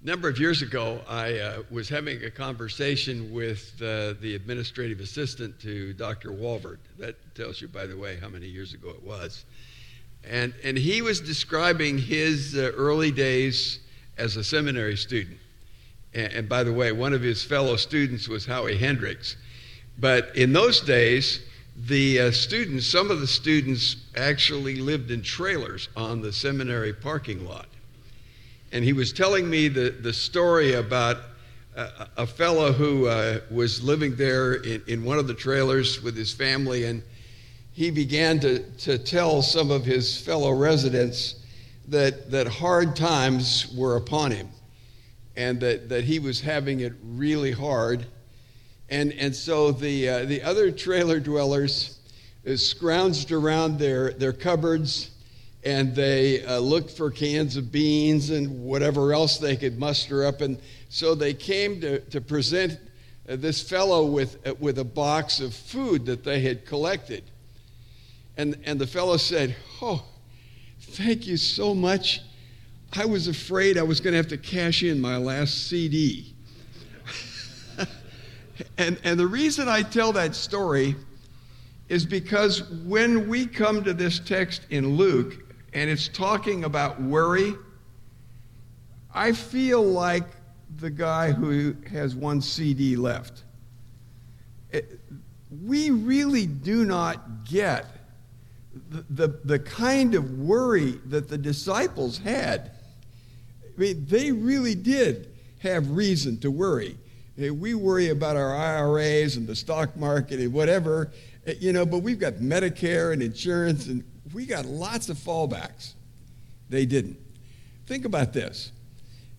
A number of years ago, I uh, was having a conversation with uh, the administrative assistant to Dr. Walvoord. That tells you, by the way, how many years ago it was. And, and he was describing his uh, early days as a seminary student. And, and, by the way, one of his fellow students was Howie Hendricks. But in those days, the uh, students, some of the students actually lived in trailers on the seminary parking lot and he was telling me the, the story about a, a fellow who uh, was living there in, in one of the trailers with his family, and he began to, to tell some of his fellow residents that, that hard times were upon him and that, that he was having it really hard. And, and so the, uh, the other trailer dwellers uh, scrounged around their, their cupboards and they uh, looked for cans of beans and whatever else they could muster up. And so they came to, to present uh, this fellow with, uh, with a box of food that they had collected. And, and the fellow said, Oh, thank you so much. I was afraid I was going to have to cash in my last CD. and, and the reason I tell that story is because when we come to this text in Luke, and it's talking about worry, I feel like the guy who has one CD left. It, we really do not get the, the, the, kind of worry that the disciples had. I mean, they really did have reason to worry. We worry about our IRAs and the stock market and whatever, eh, you know, but we've got Medicare and insurance and we got lots of fallbacks. They didn't. Think about this.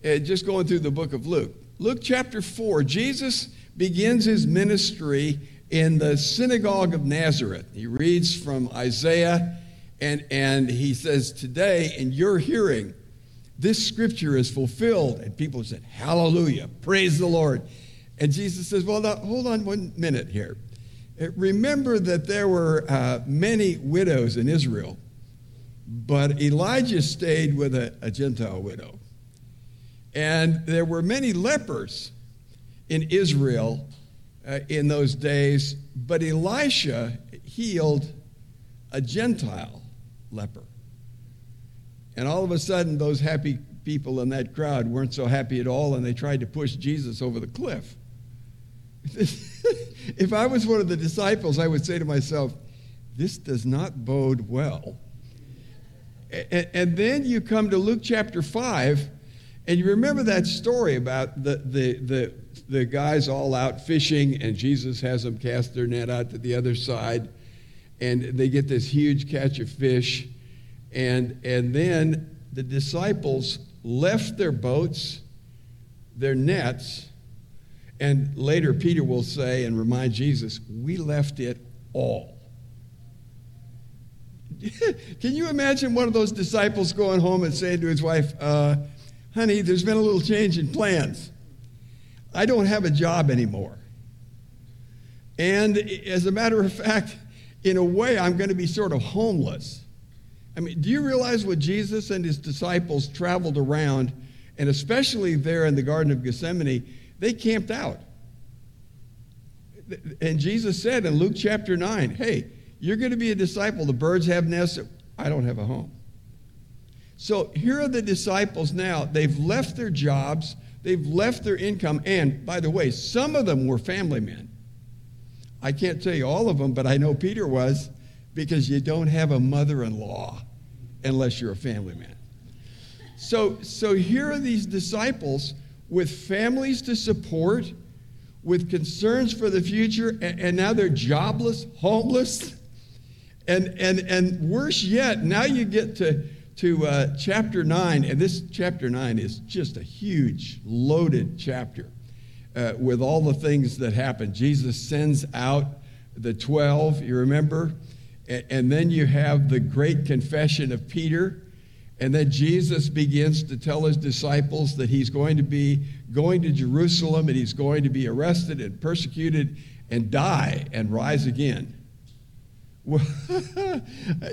Uh, just going through the book of Luke. Luke chapter 4, Jesus begins his ministry in the synagogue of Nazareth. He reads from Isaiah and, and he says, Today, in your hearing, this scripture is fulfilled. And people said, Hallelujah, praise the Lord. And Jesus says, Well, now, hold on one minute here. Remember that there were uh, many widows in Israel, but Elijah stayed with a, a Gentile widow. And there were many lepers in Israel uh, in those days, but Elisha healed a Gentile leper. And all of a sudden, those happy people in that crowd weren't so happy at all, and they tried to push Jesus over the cliff. if I was one of the disciples, I would say to myself, this does not bode well. And, and then you come to Luke chapter 5, and you remember that story about the, the, the, the guys all out fishing, and Jesus has them cast their net out to the other side, and they get this huge catch of fish. And, and then the disciples left their boats, their nets, and later, Peter will say and remind Jesus, we left it all. Can you imagine one of those disciples going home and saying to his wife, uh, honey, there's been a little change in plans. I don't have a job anymore. And as a matter of fact, in a way, I'm going to be sort of homeless. I mean, do you realize what Jesus and his disciples traveled around, and especially there in the Garden of Gethsemane? They camped out. And Jesus said in Luke chapter 9, hey, you're going to be a disciple. The birds have nests. I don't have a home. So here are the disciples now. They've left their jobs, they've left their income. And by the way, some of them were family men. I can't tell you all of them, but I know Peter was because you don't have a mother in law unless you're a family man. So, so here are these disciples with families to support, with concerns for the future, and, and now they're jobless, homeless. And, and, and worse yet, now you get to, to uh, chapter 9, and this chapter 9 is just a huge, loaded chapter uh, with all the things that happen. Jesus sends out the 12, you remember? And, and then you have the great confession of Peter and then Jesus begins to tell his disciples that he's going to be going to Jerusalem and he's going to be arrested and persecuted and die and rise again. Well,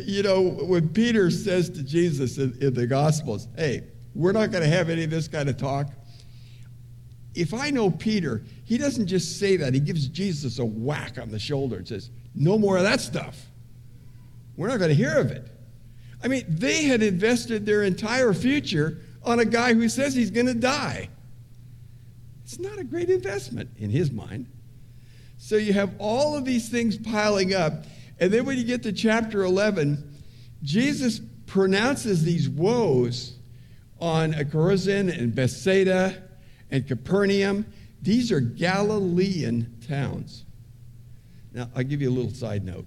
you know, when Peter says to Jesus in, in the Gospels, hey, we're not going to have any of this kind of talk. if I know Peter, he doesn't just say that, he gives Jesus a whack on the shoulder and says, No more of that stuff. We're not going to hear of it. I mean, they had invested their entire future on a guy who says he's going to die. It's not a great investment in his mind. So you have all of these things piling up. And then when you get to chapter 11, Jesus pronounces these woes on Chorazin and Bethsaida and Capernaum. These are Galilean towns. Now, I'll give you a little side note.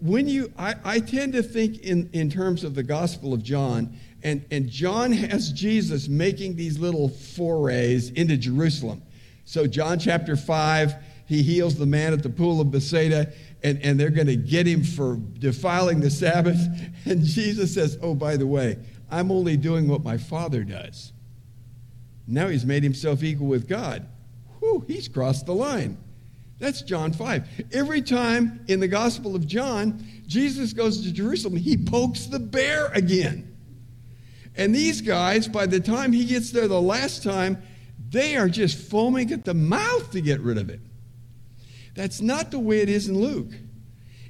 When you, I, I tend to think in, in terms of the Gospel of John, and, and John has Jesus making these little forays into Jerusalem. So, John chapter 5, he heals the man at the pool of Bethsaida, and, and they're going to get him for defiling the Sabbath. And Jesus says, Oh, by the way, I'm only doing what my Father does. Now he's made himself equal with God. Whew, he's crossed the line. That's John 5. Every time in the Gospel of John, Jesus goes to Jerusalem, he pokes the bear again. And these guys, by the time he gets there the last time, they are just foaming at the mouth to get rid of it. That's not the way it is in Luke.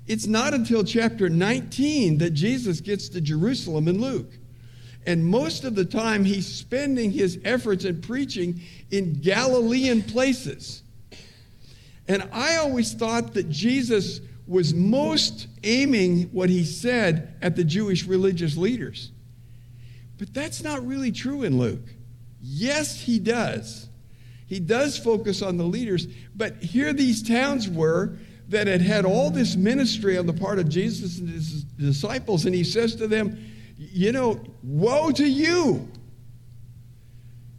It's not until chapter 19 that Jesus gets to Jerusalem in Luke. And most of the time, he's spending his efforts in preaching in Galilean places. And I always thought that Jesus was most aiming what he said at the Jewish religious leaders. But that's not really true in Luke. Yes, he does. He does focus on the leaders, but here these towns were that had had all this ministry on the part of Jesus and his disciples, and he says to them, you know, woe to you.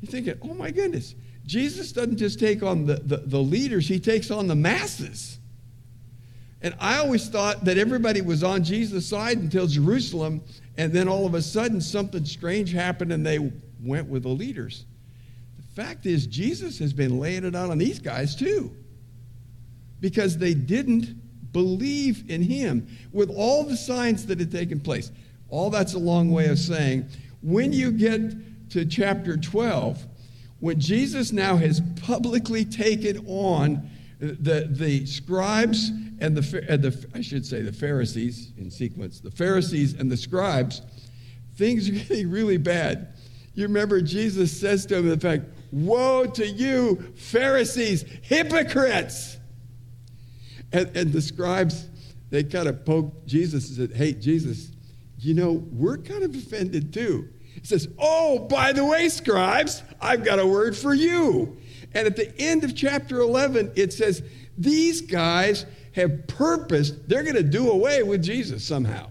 You're thinking, oh my goodness, Jesus doesn't just take on the, the, the, leaders, he takes on the masses. And I always thought that everybody was on Jesus' side until Jerusalem, and then all of a sudden something strange happened and they went with the leaders. The fact is, Jesus has been laying it out on these guys too, because they didn't believe in him with all the signs that had taken place. All that's a long way of saying when you get to chapter 12, when Jesus now has publicly taken on the, the scribes and the, and the, I should say the Pharisees in sequence, the Pharisees and the scribes, things are getting really bad. You remember Jesus says to them, in fact, Woe to you, Pharisees, hypocrites! And, and the scribes, they kind of poked Jesus and said, Hey, Jesus, you know, we're kind of offended too. He says, Oh, by the way, scribes, I've got a word for you. And at the end of chapter 11, it says, These guys have purposed, they're going to do away with Jesus somehow.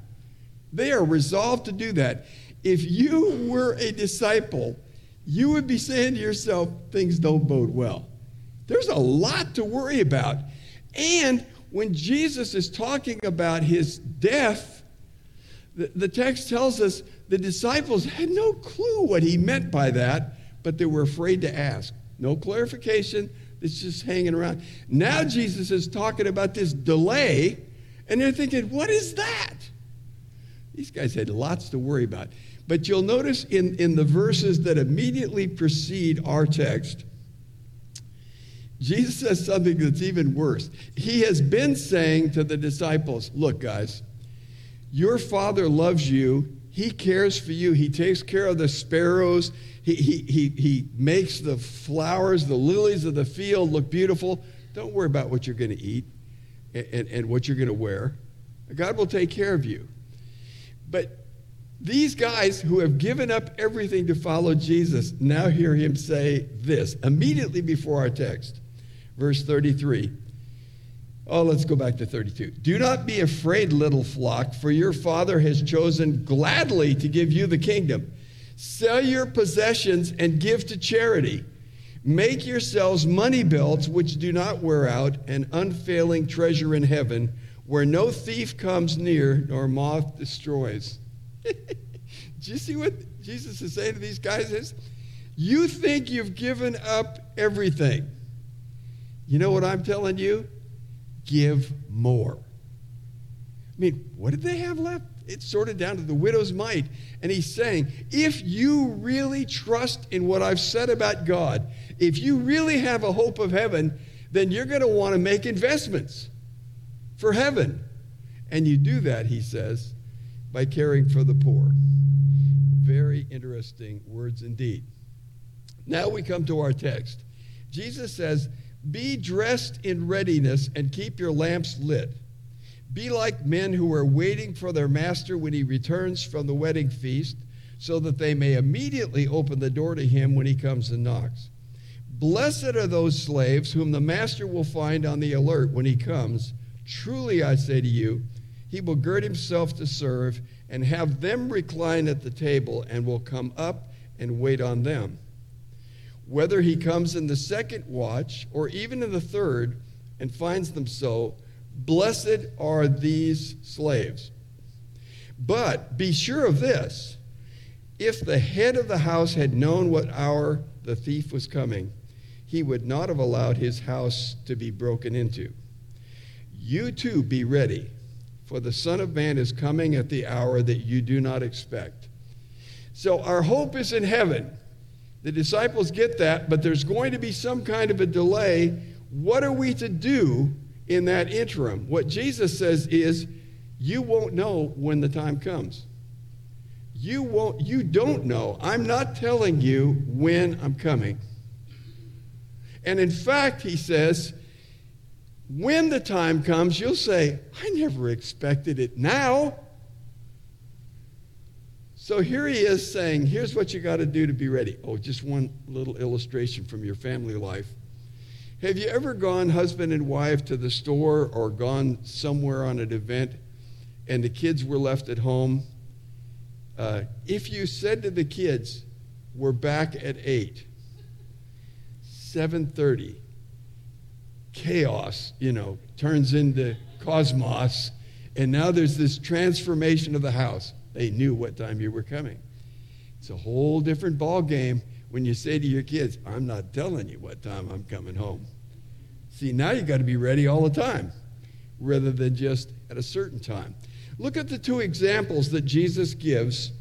They are resolved to do that. If you were a disciple, you would be saying to yourself, Things don't bode well. There's a lot to worry about. And when Jesus is talking about his death, the, the text tells us the disciples had no clue what he meant by that, but they were afraid to ask. No clarification. It's just hanging around. Now Jesus is talking about this delay, and they're thinking, what is that? These guys had lots to worry about. But you'll notice in, in the verses that immediately precede our text, Jesus says something that's even worse. He has been saying to the disciples, Look, guys, your Father loves you. He cares for you. He takes care of the sparrows. He, he, he, he makes the flowers, the lilies of the field look beautiful. Don't worry about what you're going to eat and, and, and what you're going to wear. God will take care of you. But these guys who have given up everything to follow Jesus now hear him say this immediately before our text. Verse 33 Oh, let's go back to 32. Do not be afraid, little flock, for your Father has chosen gladly to give you the kingdom. Sell your possessions and give to charity. Make yourselves money belts which do not wear out, an unfailing treasure in heaven, where no thief comes near nor moth destroys. do you see what Jesus is saying to these guys? Is you think you've given up everything. You know what I'm telling you? Give more. I mean, what did they have left? it's sort of down to the widow's mite. And he's saying, if you really trust in what I've said about God, if you really have a hope of heaven, then you're going to want to make investments for heaven. And you do that, he says, by caring for the poor. Very interesting words indeed. Now we come to our text. Jesus says, Be dressed in readiness and keep your lamps lit. Be like men who are waiting for their master when he returns from the wedding feast, so that they may immediately open the door to him when he comes and knocks. Blessed are those slaves whom the master will find on the alert when he comes. Truly, I say to you, he will gird himself to serve and have them recline at the table and will come up and wait on them. Whether he comes in the second watch or even in the third and finds them so, blessed are these slaves. But be sure of this if the head of the house had known what hour the thief was coming, he would not have allowed his house to be broken into. You too be ready, for the Son of Man is coming at the hour that you do not expect. So our hope is in heaven. The disciples get that, but there's going to be some kind of a delay. What are we to do in that interim? What Jesus says is, you won't know when the time comes. You won't you don't know. I'm not telling you when I'm coming. And in fact, he says, when the time comes, you'll say, I never expected it now. So here he is saying, here's what you got to do to be ready. Oh, just one little illustration from your family life. Have you ever gone husband and wife to the store or gone somewhere on an event and the kids were left at home? Uh, if you said to the kids, we're back at 8, 7.30, chaos, you know, turns into cosmos. And now there's this transformation of the house. They knew what time you were coming. It's a whole different ball game when you say to your kids, I'm not telling you what time I'm coming home. See, now you've got to be ready all the time rather than just at a certain time. Look at the two examples that Jesus gives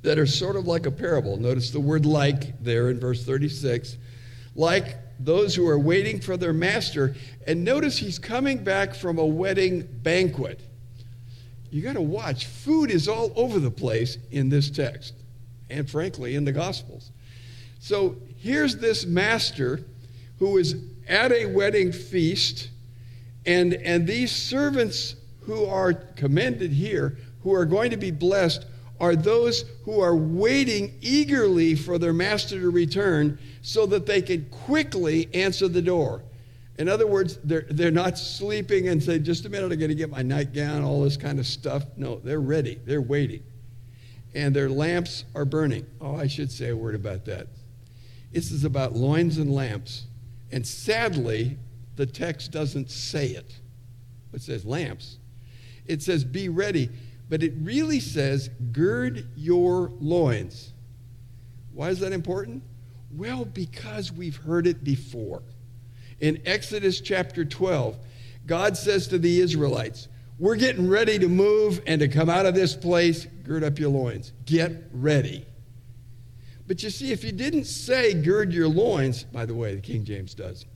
that are sort of like a parable. Notice the word like there in verse 36. Like those who are waiting for their master. And notice he's coming back from a wedding banquet. You got to watch. Food is all over the place in this text, and frankly, in the Gospels. So here's this master who is at a wedding feast, and, and these servants who are commended here, who are going to be blessed, are those who are waiting eagerly for their master to return so that they can quickly answer the door. In other words, they're, they're not sleeping and say, just a minute, I'm going to get my nightgown, all this kind of stuff. No, they're ready. They're waiting. And their lamps are burning. Oh, I should say a word about that. This is about loins and lamps. And sadly, the text doesn't say it. It says lamps. It says be ready, but it really says gird your loins. Why is that important? Well, because we've heard it before. In Exodus chapter 12, God says to the Israelites, We're getting ready to move and to come out of this place. Gird up your loins. Get ready. But you see, if you didn't say gird your loins, by the way, the King James does,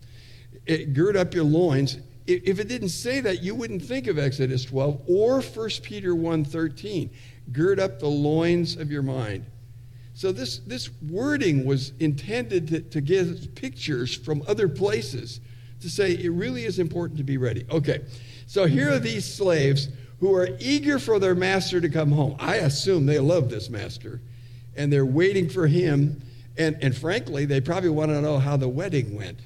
it, gird up your loins, if it didn't say that, you wouldn't think of Exodus 12 or 1 Peter 1:13. Gird up the loins of your mind. So this, this wording was intended to, to give pictures from other places to say it really is important to be ready. Okay, so here are these slaves who are eager for their master to come home. I assume they love this master and they're waiting for him. And, and frankly, they probably want to know how the wedding went.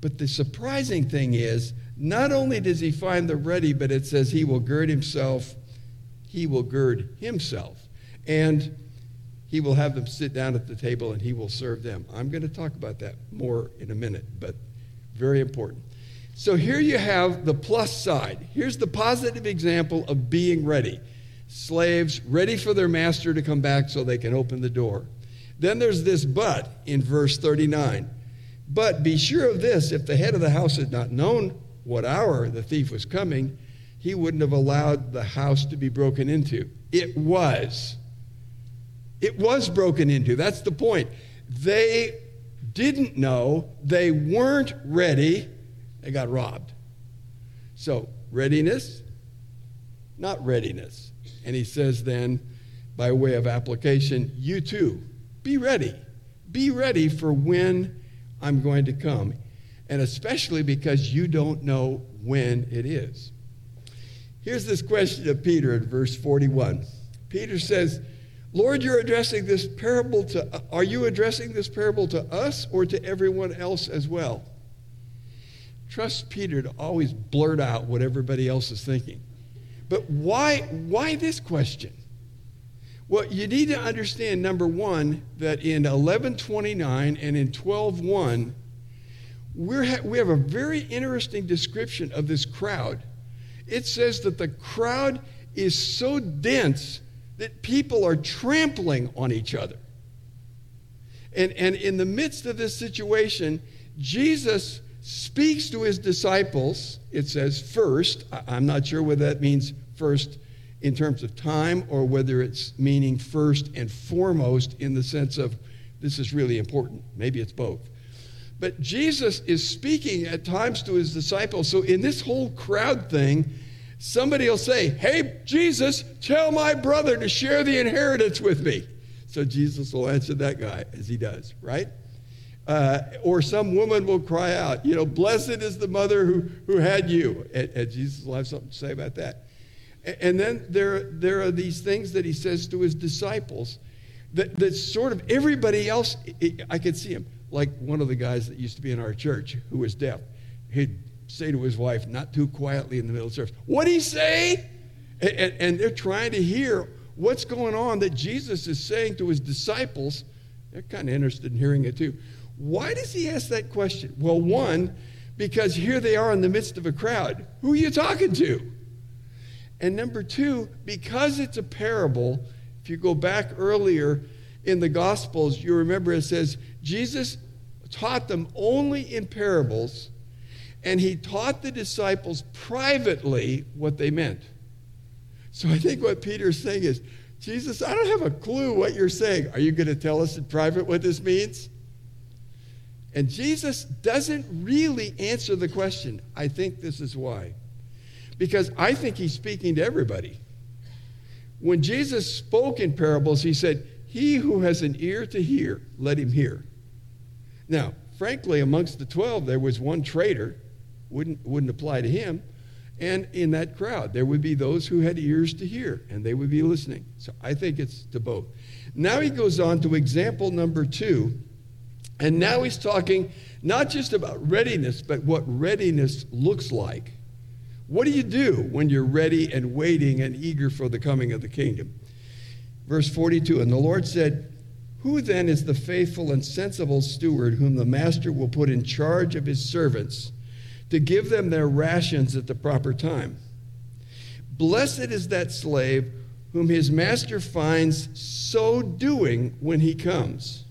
But the surprising thing is, not only does he find the ready, but it says he will gird himself, he will gird himself. And he will have them sit down at the table and he will serve them. I'm going to talk about that more in a minute, but very important. So here you have the plus side. Here's the positive example of being ready. Slaves ready for their master to come back so they can open the door. Then there's this but in verse 39. But be sure of this if the head of the house had not known what hour the thief was coming, he wouldn't have allowed the house to be broken into. It was. It was broken into. That's the point. They didn't know, they weren't ready, they got robbed. So, readiness, not readiness. And he says then, by way of application, you too, be ready. Be ready for when I'm going to come. And especially because you don't know when it is. Here's this question of Peter in verse 41. Peter says, Lord, you're addressing this parable to, are you addressing this parable to us or to everyone else as well? Trust Peter to always blurt out what everybody else is thinking. But why, why this question? Well, you need to understand, number one, that in 1129 and in 12one, we're ha- we have a very interesting description of this crowd. It says that the crowd is so dense that people are trampling on each other. And, and in the midst of this situation, Jesus speaks to his disciples, it says first. I'm not sure whether that means first in terms of time or whether it's meaning first and foremost in the sense of this is really important. Maybe it's both. But Jesus is speaking at times to his disciples. So in this whole crowd thing, somebody will say, Hey, Jesus, tell my brother to share the inheritance with me. So Jesus will answer that guy as he does, right? Uh, or some woman will cry out, you know, blessed is the mother who, who had you. And, and Jesus will have something to say about that. And then there, there are these things that he says to his disciples that, that sort of everybody else, I could see him, like one of the guys that used to be in our church who was deaf. He'd say to his wife, not too quietly in the middle of service, What'd he say? And, and, and they're trying to hear what's going on that Jesus is saying to his disciples. They're kind of interested in hearing it too. Why does he ask that question? Well, one, because here they are in the midst of a crowd. Who are you talking to? And number two, because it's a parable, if you go back earlier in the Gospels, you remember it says Jesus taught them only in parables, and he taught the disciples privately what they meant. So I think what Peter's saying is, Jesus, I don't have a clue what you're saying. Are you going to tell us in private what this means? And Jesus doesn't really answer the question. I think this is why because I think he's speaking to everybody. When Jesus spoke in parables, he said, He who has an ear to hear, let him hear. Now, frankly, amongst the 12, there was one traitor, wouldn't, wouldn't apply to him. And in that crowd, there would be those who had ears to hear, and they would be listening. So I think it's to both. Now he goes on to example number two. And now he's talking not just about readiness, but what readiness looks like. What do you do when you're ready and waiting and eager for the coming of the kingdom? Verse 42 And the Lord said, Who then is the faithful and sensible steward whom the master will put in charge of his servants to give them their rations at the proper time? Blessed is that slave whom his master finds so doing when he comes.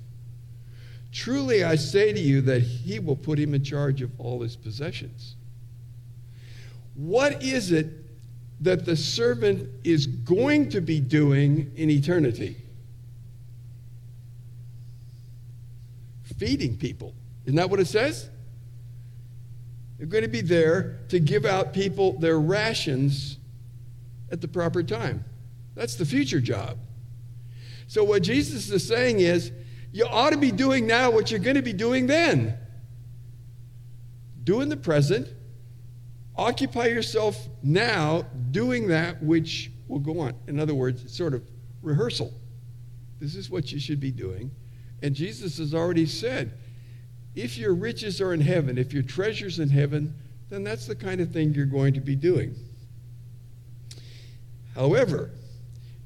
Truly I say to you that he will put him in charge of all his possessions. What is it that the servant is going to be doing in eternity? Feeding people. Isn't that what it says? They're going to be there to give out people their rations at the proper time. That's the future job. So, what Jesus is saying is, you ought to be doing now what you're going to be doing then. Do in the present Occupy yourself now doing that which will go on. In other words, it's sort of rehearsal. This is what you should be doing. And Jesus has already said if your riches are in heaven, if your treasure's in heaven, then that's the kind of thing you're going to be doing. However,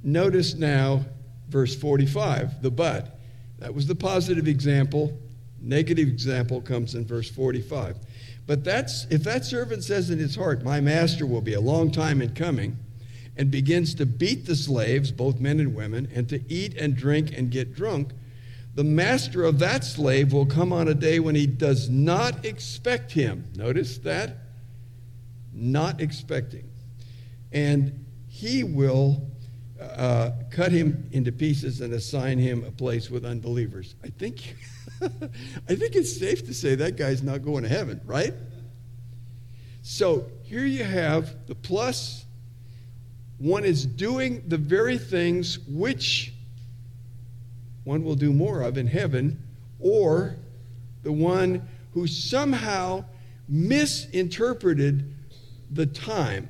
notice now verse 45, the but. That was the positive example. Negative example comes in verse 45. But that's, if that servant says in his heart, My master will be a long time in coming, and begins to beat the slaves, both men and women, and to eat and drink and get drunk, the master of that slave will come on a day when he does not expect him. Notice that? Not expecting. and he will uh, cut him into pieces and assign him a place with unbelievers. I think, I think it's safe to say that guy's not going to heaven, right? So here you have the plus. One is doing the very things which one will do more of in heaven, or the one who somehow misinterpreted the time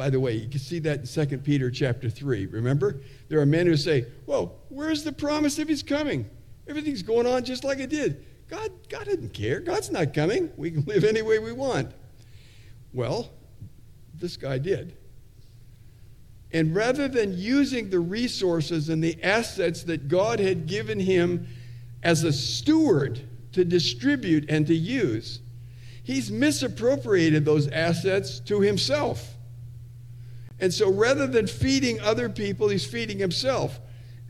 by the way, you can see that in 2 Peter chapter 3. Remember? There are men who say, Well, where's the promise of his coming? Everything's going on just like it did. God, God doesn't care. God's not coming. We can live any way we want. Well, this guy did. And rather than using the resources and the assets that God had given him as a steward to distribute and to use, he's misappropriated those assets to himself. And so rather than feeding other people, he's feeding himself.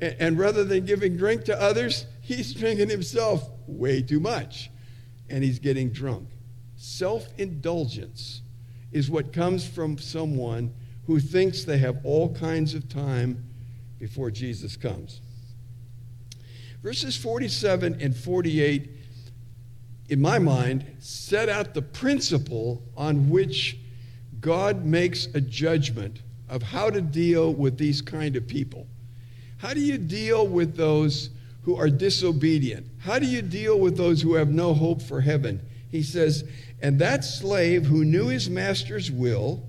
And rather than giving drink to others, he's drinking himself way too much. And he's getting drunk. Self indulgence is what comes from someone who thinks they have all kinds of time before Jesus comes. Verses 47 and 48, in my mind, set out the principle on which God makes a judgment of how to deal with these kind of people. How do you deal with those who are disobedient? How do you deal with those who have no hope for heaven? He says, And that slave who knew his master's will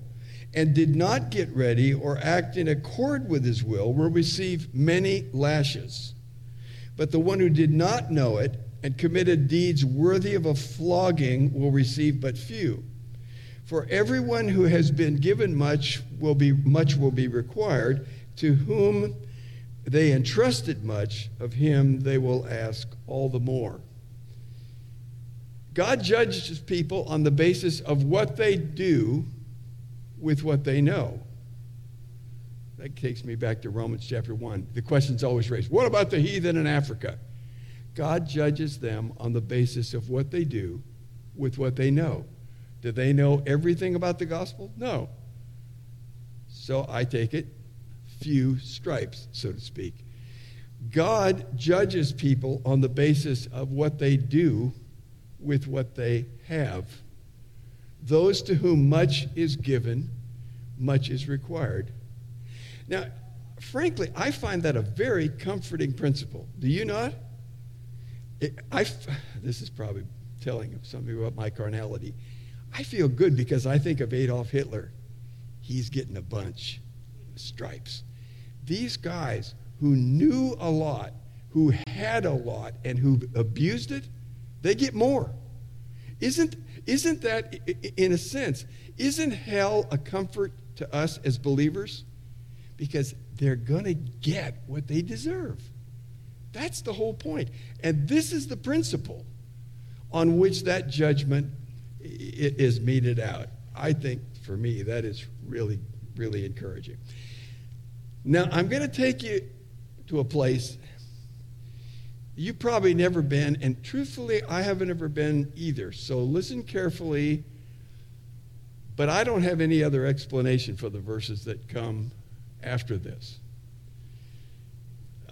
and did not get ready or act in accord with his will will receive many lashes. But the one who did not know it and committed deeds worthy of a flogging will receive but few. For everyone who has been given much will be much will be required. To whom they entrusted much, of him they will ask all the more. God judges people on the basis of what they do with what they know. That takes me back to Romans chapter 1. The question's always raised what about the heathen in Africa? God judges them on the basis of what they do with what they know. Do they know everything about the gospel? No. So I take it, few stripes, so to speak. God judges people on the basis of what they do with what they have. Those to whom much is given, much is required. Now, frankly, I find that a very comforting principle. Do you not? It, I, this is probably telling something about my carnality. I feel good because I think of Adolf Hitler. He's getting a bunch of stripes. These guys who knew a lot, who had a lot, and who abused it, they get more. Isn't, isn't that, in a sense, isn't hell a comfort to us as believers? Because they're going to get what they deserve. That's the whole point. And this is the principle on which that judgment is meted out. I think for me, that is really, really encouraging. Now, I'm going to take you to a place you've probably never been, and truthfully, I haven't ever been either. So listen carefully, but I don't have any other explanation for the verses that come after this.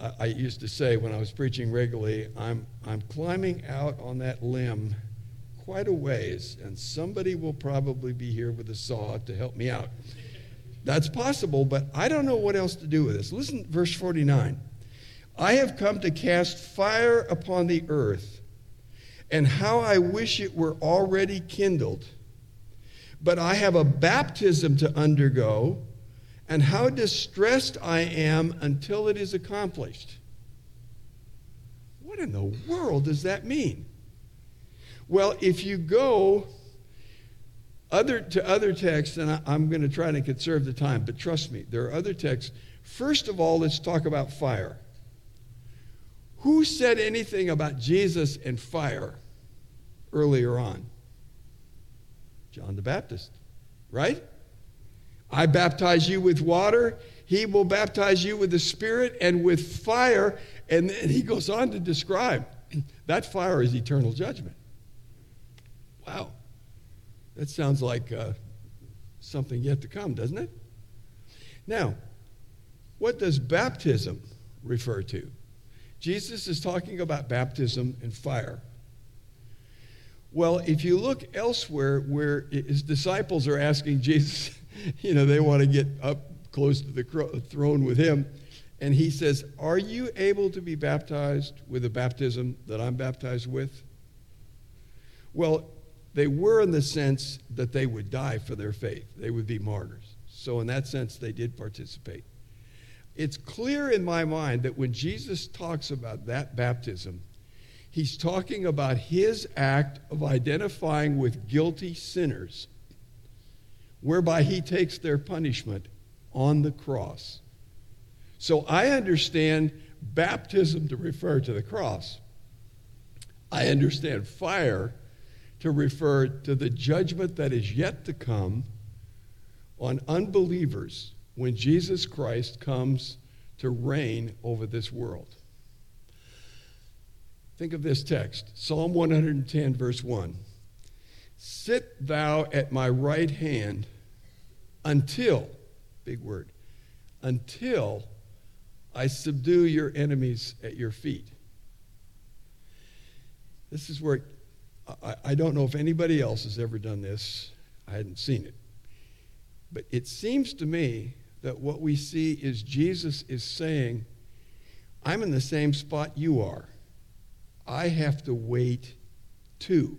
I, I used to say when I was preaching regularly, I'm, I'm climbing out on that limb quite a ways, and somebody will probably be here with a saw to help me out. That's possible, but I don't know what else to do with this. Listen, verse 49. I have come to cast fire upon the earth, and how I wish it were already kindled. But I have a baptism to undergo, and how distressed I am until it is accomplished. What in the world does that mean? Well, if you go other, to other texts, and I, I'm going to try to conserve the time, but trust me, there are other texts. First of all, let's talk about fire. Who said anything about Jesus and fire earlier on? John the Baptist, right? I baptize you with water. He will baptize you with the Spirit and with fire. And then he goes on to describe that fire is eternal judgment. Wow. That sounds like uh, something yet to come, doesn't it? Now, what does baptism refer to? Jesus is talking about baptism and fire. Well, if you look elsewhere where his disciples are asking Jesus, you know, they want to get up close to the throne with him, and he says, Are you able to be baptized with the baptism that I'm baptized with? Well, they were in the sense that they would die for their faith, they would be martyrs. So, in that sense, they did participate. It's clear in my mind that when Jesus talks about that baptism, he's talking about his act of identifying with guilty sinners, whereby he takes their punishment on the cross. So I understand baptism to refer to the cross. I understand fire to refer to the judgment that is yet to come on unbelievers when Jesus Christ comes to reign over this world. Think of this text Psalm 110, verse 1. Sit thou at my right hand until, big word, until I subdue your enemies at your feet. This is where I, I, don't know if anybody else has ever done this. I hadn't seen it. But it seems to me that what we see is Jesus is saying, I'm in the same spot you are. I have to wait too.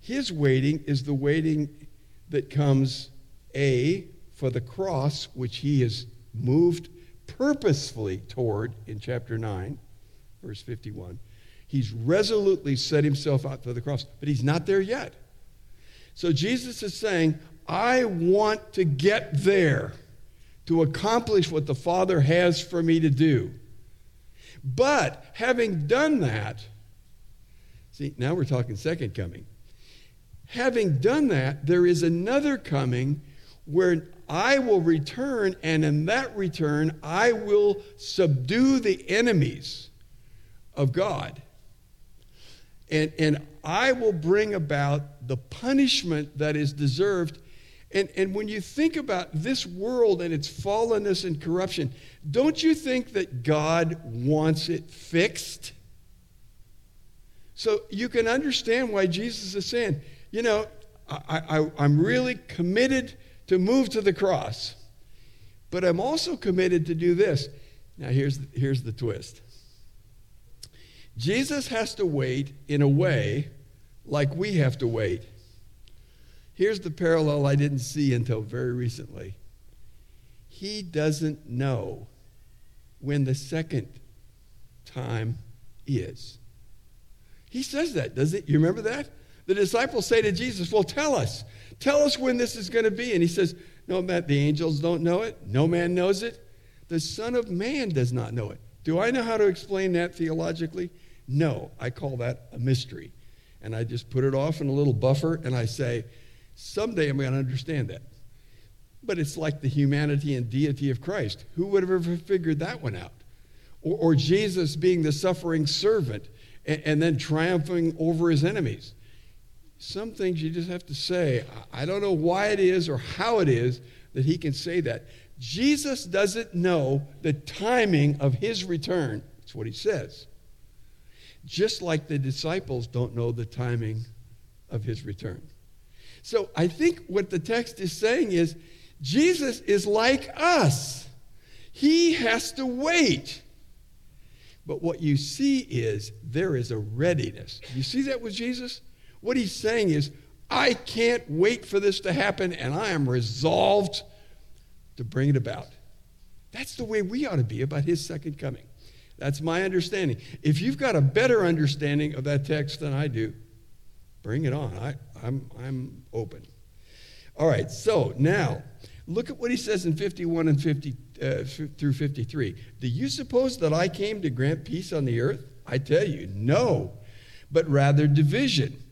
His waiting is the waiting that comes, A, for the cross, which he has moved purposefully toward in chapter 9, verse 51. He's resolutely set himself out for the cross, but he's not there yet. So Jesus is saying, I want to get there to accomplish what the Father has for me to do. But having done that, see, now we're talking second coming. Having done that, there is another coming where I will return, and in that return, I will subdue the enemies of God. And, and I will bring about the punishment that is deserved. And, and when you think about this world and its fallenness and corruption, don't you think that God wants it fixed? So you can understand why Jesus is saying, you know, I, I, am really committed to move to the cross, but I'm also committed to do this. Now, here's, here's the twist Jesus has to wait in a way like we have to wait. Here's the parallel I didn't see until very recently. He doesn't know when the second time is. He says that, does it? You remember that? The disciples say to Jesus, Well, tell us. Tell us when this is going to be. And he says, No, Matt, the angels don't know it. No man knows it. The Son of Man does not know it. Do I know how to explain that theologically? No, I call that a mystery. And I just put it off in a little buffer and I say, someday I'm going to understand that. But it's like the humanity and deity of Christ. Who would have ever figured that one out? Or, or Jesus being the suffering servant and, and, then triumphing over his enemies. Some things you just have to say. I don't know why it is or how it is that he can say that. Jesus doesn't know the timing of his return. That's what he says just like the disciples don't know the timing of his return. So I think what the text is saying is Jesus is like us, he has to wait. But what you see is there is a readiness. You see that with Jesus? What he's saying is, I can't wait for this to happen, and I am resolved to bring it about. That's the way we ought to be about his second coming. That's my understanding. If you've got a better understanding of that text than I do, bring it on. I, I'm, I'm open. All right, so now look at what he says in 51 and 50 uh, through 53. Do you suppose that I came to grant peace on the earth? I tell you, no, but rather division.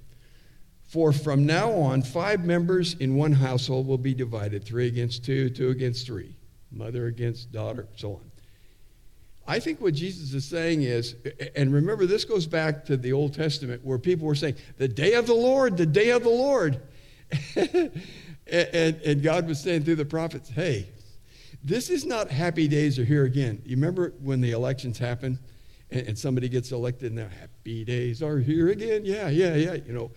For from now on, five members in one household will be divided three against two, two against three, mother against daughter, so on. I think what Jesus is saying is, and remember, this goes back to the Old Testament where people were saying, the day of the Lord, the day of the Lord. And, and, and God was saying through the prophets, hey, this is not happy days are here again. You remember when the elections happen and, and somebody gets elected and they're happy days are here again? Yeah, yeah, yeah. You know,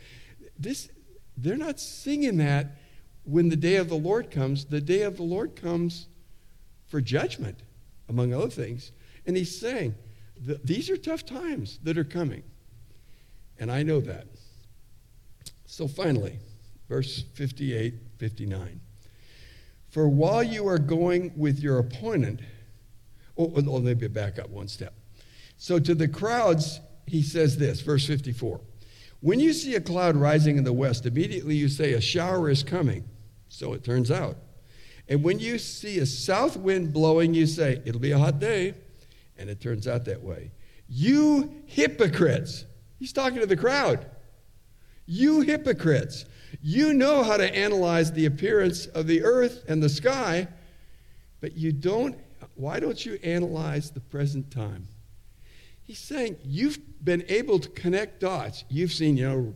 this they're not singing that when the day of the Lord comes. The day of the Lord comes for judgment, among other things. And he's saying, these are tough times that are coming. And I know that. So finally, verse 58, 59. For while you are going with your opponent, oh, oh, oh let me back up one step. So to the crowds, he says this, verse 54. When you see a cloud rising in the west, immediately you say, A shower is coming. So it turns out. And when you see a south wind blowing, you say, It'll be a hot day. And it turns out that way. You hypocrites. He's talking to the crowd. You hypocrites. You know how to analyze the appearance of the earth and the sky, but you don't. Why don't you analyze the present time? He's saying you've been able to connect dots. You've seen, you know,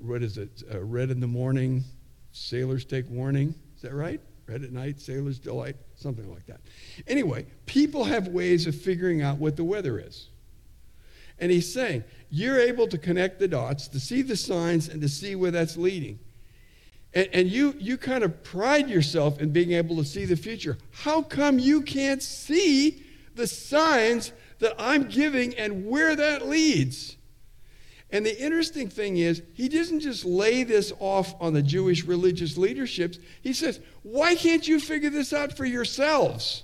what is it? Uh, red in the morning, sailors take warning. Is that right? Red at night, sailors delight, something like that. Anyway, people have ways of figuring out what the weather is. And he's saying, you're able to connect the dots, to see the signs, and to see where that's leading. And, and, you, you kind of pride yourself in being able to see the future. How come you can't see the signs that I'm giving and where that leads? And the interesting thing is, he doesn't just lay this off on the Jewish religious leaderships. He says, Why can't you figure this out for yourselves?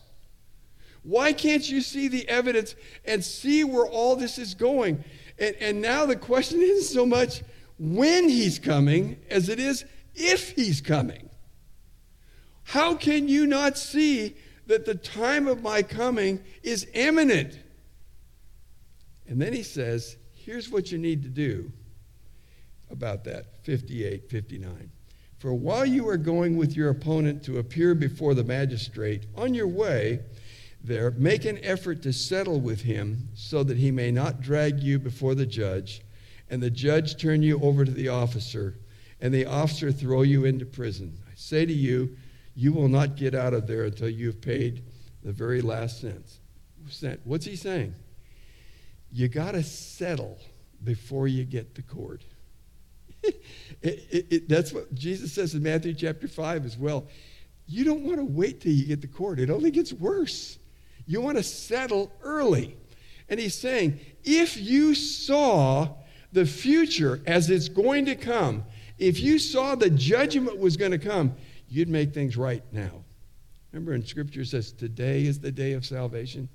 Why can't you see the evidence and see where all this is going? And, and now the question isn't so much when he's coming as it is if he's coming. How can you not see that the time of my coming is imminent? And then he says, here's what you need to do about that 58, 59. For while you are going with your opponent to appear before the magistrate, on your way, there, make an effort to settle with him so that he may not drag you before the judge, and the judge turn you over to the officer, and the officer throw you into prison. I say to you, you will not get out of there until you've paid the very last cent. What's he saying? You got to settle before you get to court. it, it, it, that's what Jesus says in Matthew chapter 5 as well. You don't want to wait till you get to court, it only gets worse. You want to settle early. And he's saying, if you saw the future as it's going to come, if you saw the judgment was going to come, you'd make things right now. Remember in Scripture says, today is the day of salvation.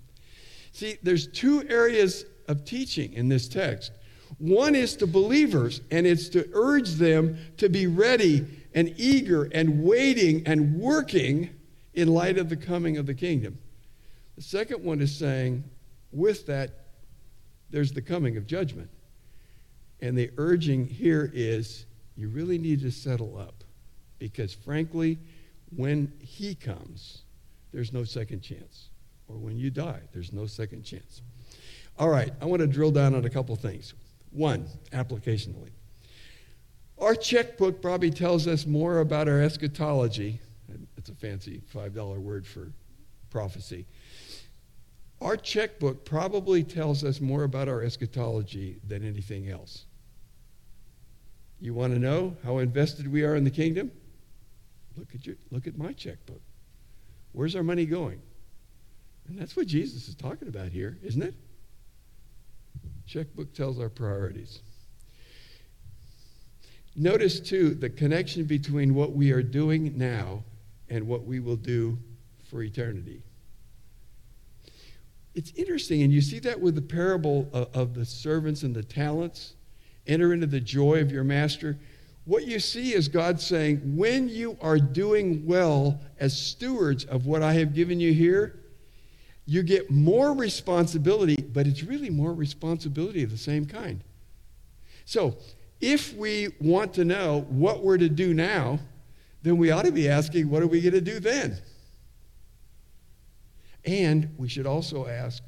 See, there's two areas of teaching in this text. One is to believers, and it's to urge them to be ready and eager and waiting and working in light of the coming of the kingdom. The second one is saying, with that, there's the coming of judgment. And the urging here is you really need to settle up because, frankly, when he comes, there's no second chance. Or when you die, there's no second chance. All right, I want to drill down on a couple things. One, applicationally. Our checkbook probably tells us more about our eschatology. It's a fancy $5 word for prophecy our checkbook probably tells us more about our eschatology than anything else. You want to know how invested we are in the kingdom? Look at, your, look at my checkbook. Where's our money going? And that's what Jesus is talking about here, isn't it? Checkbook tells our priorities. Notice, too, the connection between what we are doing now and what we will do for eternity it's interesting, and you see that with the parable of, of, the servants and the talents. Enter into the joy of your master. What you see is God saying, when you are doing well as stewards of what I have given you here, you get more responsibility, but it's really more responsibility of the same kind. So, if we want to know what we're to do now, then we ought to be asking, what are we going to do then? And we should also ask,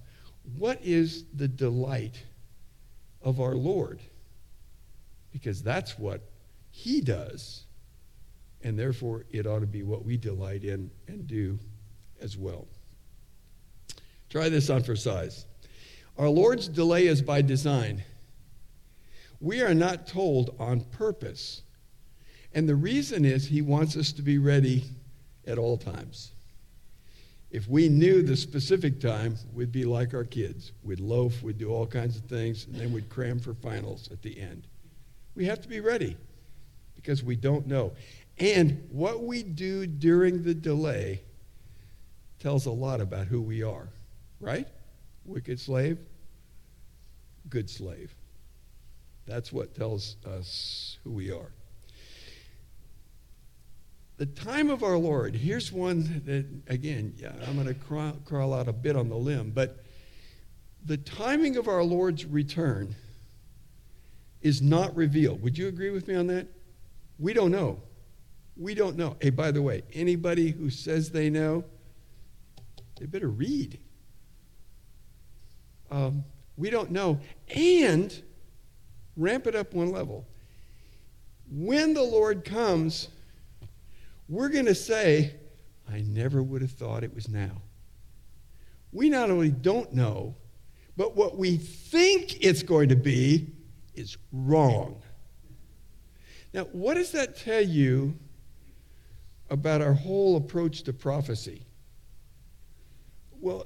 what is the delight of our Lord? Because that's what he does and therefore it ought to be what we delight in and do as well. Try this on for size. Our Lord's delay is by design. We are not told on purpose. And the reason is he wants us to be ready at all times. If we knew the specific time, we'd be like our kids. We'd loaf, we'd do all kinds of things, and then we'd cram for finals at the end. We have to be ready because we don't know. And what we do during the delay tells a lot about who we are, right? Wicked slave, good slave. That's what tells us who we are. The time of our Lord, here's one that, again, yeah, I'm going to crawl, crawl out a bit on the limb, but the timing of our Lord's return is not revealed. Would you agree with me on that? We don't know. We don't know. Hey, by the way, anybody who says they know, they better read. Um, we don't know. And ramp it up one level. When the Lord comes, we're going to say, I never would have thought it was now. We not only don't know, but what we think it's going to be is wrong. Now, what does that tell you about our whole approach to prophecy? Well,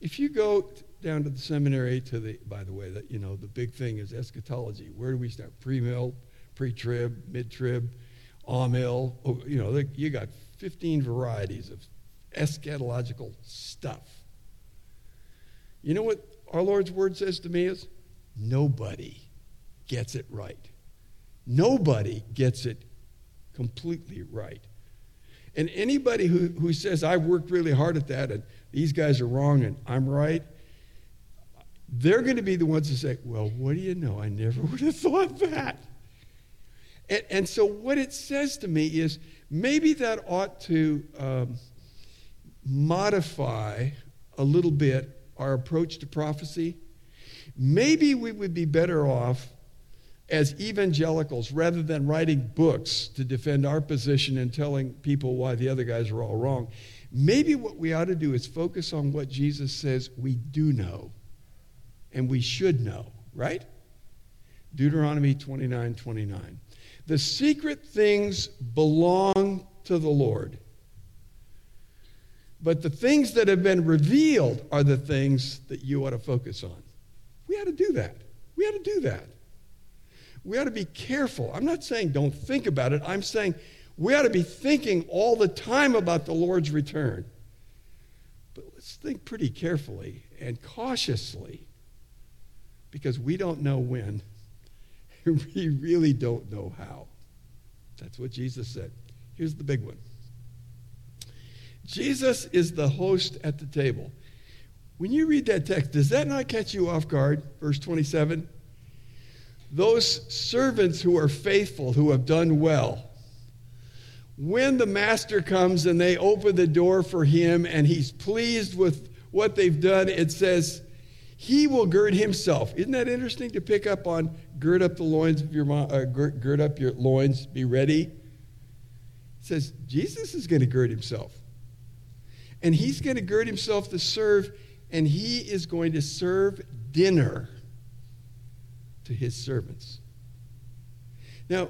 if you go down to the seminary to the, by the way, that you know, the big thing is eschatology. Where do we start? Pre-mill, pre-trib, mid-trib, amill. Oh, you know, you got 15 varieties of eschatological stuff. You know what our Lord's word says to me is? Nobody gets it right. Nobody gets it completely right. And anybody who, who says, I've worked really hard at that and these guys are wrong and I'm right, they're going to be the ones to say, Well, what do you know? I never would have thought that. And, and so, what it says to me is maybe that ought to um, modify a little bit our approach to prophecy. Maybe we would be better off as evangelicals rather than writing books to defend our position and telling people why the other guys are all wrong. Maybe what we ought to do is focus on what Jesus says we do know and we should know, right? Deuteronomy 29 29. The secret things belong to the Lord. But the things that have been revealed are the things that you ought to focus on. We ought to do that. We ought to do that. We ought to be careful. I'm not saying don't think about it. I'm saying we ought to be thinking all the time about the Lord's return. But let's think pretty carefully and cautiously because we don't know when. we really don't know how. That's what Jesus said. Here's the big one Jesus is the host at the table. When you read that text, does that not catch you off guard? Verse 27. Those servants who are faithful, who have done well, when the master comes and they open the door for him and he's pleased with what they've done, it says, he will gird himself. Isn't that interesting to pick up on gird up the loins of your uh, gird, up your loins, be ready? It says Jesus is going to gird himself. And he's going to gird himself to serve, and he is going to serve dinner to his servants. Now,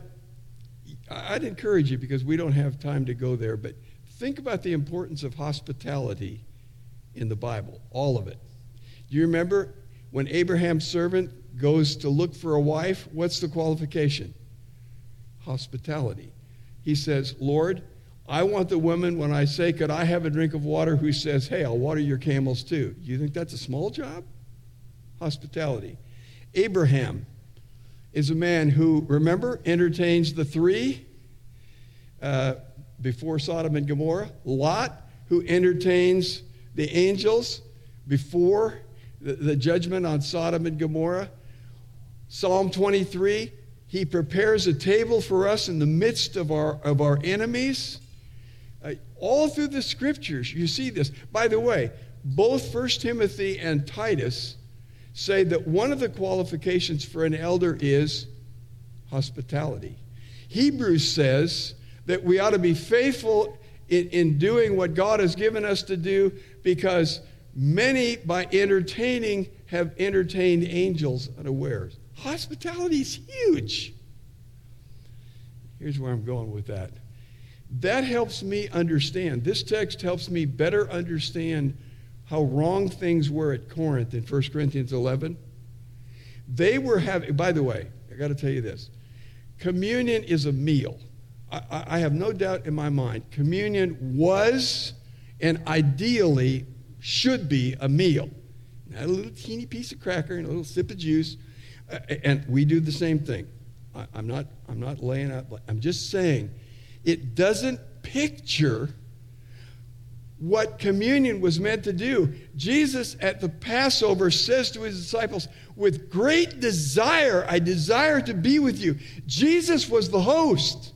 I'd encourage you because we don't have time to go there, but think about the importance of hospitality in the Bible, all of it. Do you remember when Abraham's servant goes to look for a wife? What's the qualification? Hospitality. He says, Lord, I want the woman, when I say, Could I have a drink of water, who says, Hey, I'll water your camels too. You think that's a small job? Hospitality. Abraham is a man who, remember, entertains the three uh, before Sodom and Gomorrah. Lot, who entertains the angels before the, judgment on Sodom and Gomorrah. Psalm 23, he prepares a table for us in the midst of our, of our enemies. Uh, all through the scriptures, you see this. By the way, both 1 Timothy and Titus say that one of the qualifications for an elder is hospitality. Hebrews says that we ought to be faithful in, in doing what God has given us to do because many, by entertaining, have entertained angels unawares. Hospitality is huge. Here's where I'm going with that. That helps me understand. This text helps me better understand how wrong things were at Corinth in 1 Corinthians 11. They were having, by the way, I got to tell you this communion is a meal. I, I, have no doubt in my mind, communion was and ideally should be a meal. Not a little teeny piece of cracker and a little sip of juice. Uh, and we do the same thing. I, I'm, not, I'm not laying out, I'm just saying it doesn't picture what communion was meant to do. Jesus at the Passover says to his disciples, With great desire, I desire to be with you. Jesus was the host.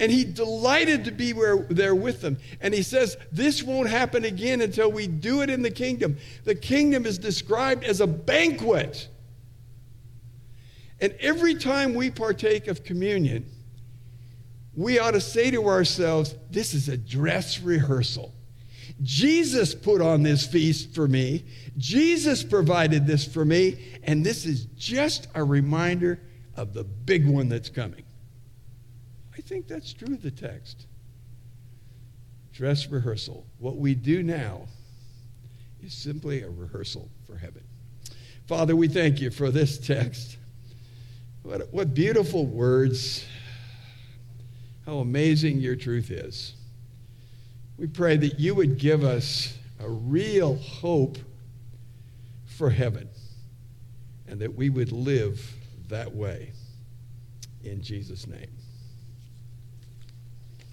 And he delighted to be where, there with them. And he says, This won't happen again until we do it in the kingdom. The kingdom is described as a banquet. And every time we partake of communion, we ought to say to ourselves, This is a dress rehearsal. Jesus put on this feast for me. Jesus provided this for me. And this is just a reminder of the big one that's coming. I think that's true of the text. Dress rehearsal. What we do now is simply a rehearsal for heaven. Father, we thank you for this text. What, what beautiful words how amazing your truth is. We pray that you would give us a real hope for heaven and that we would live that way. In Jesus' name.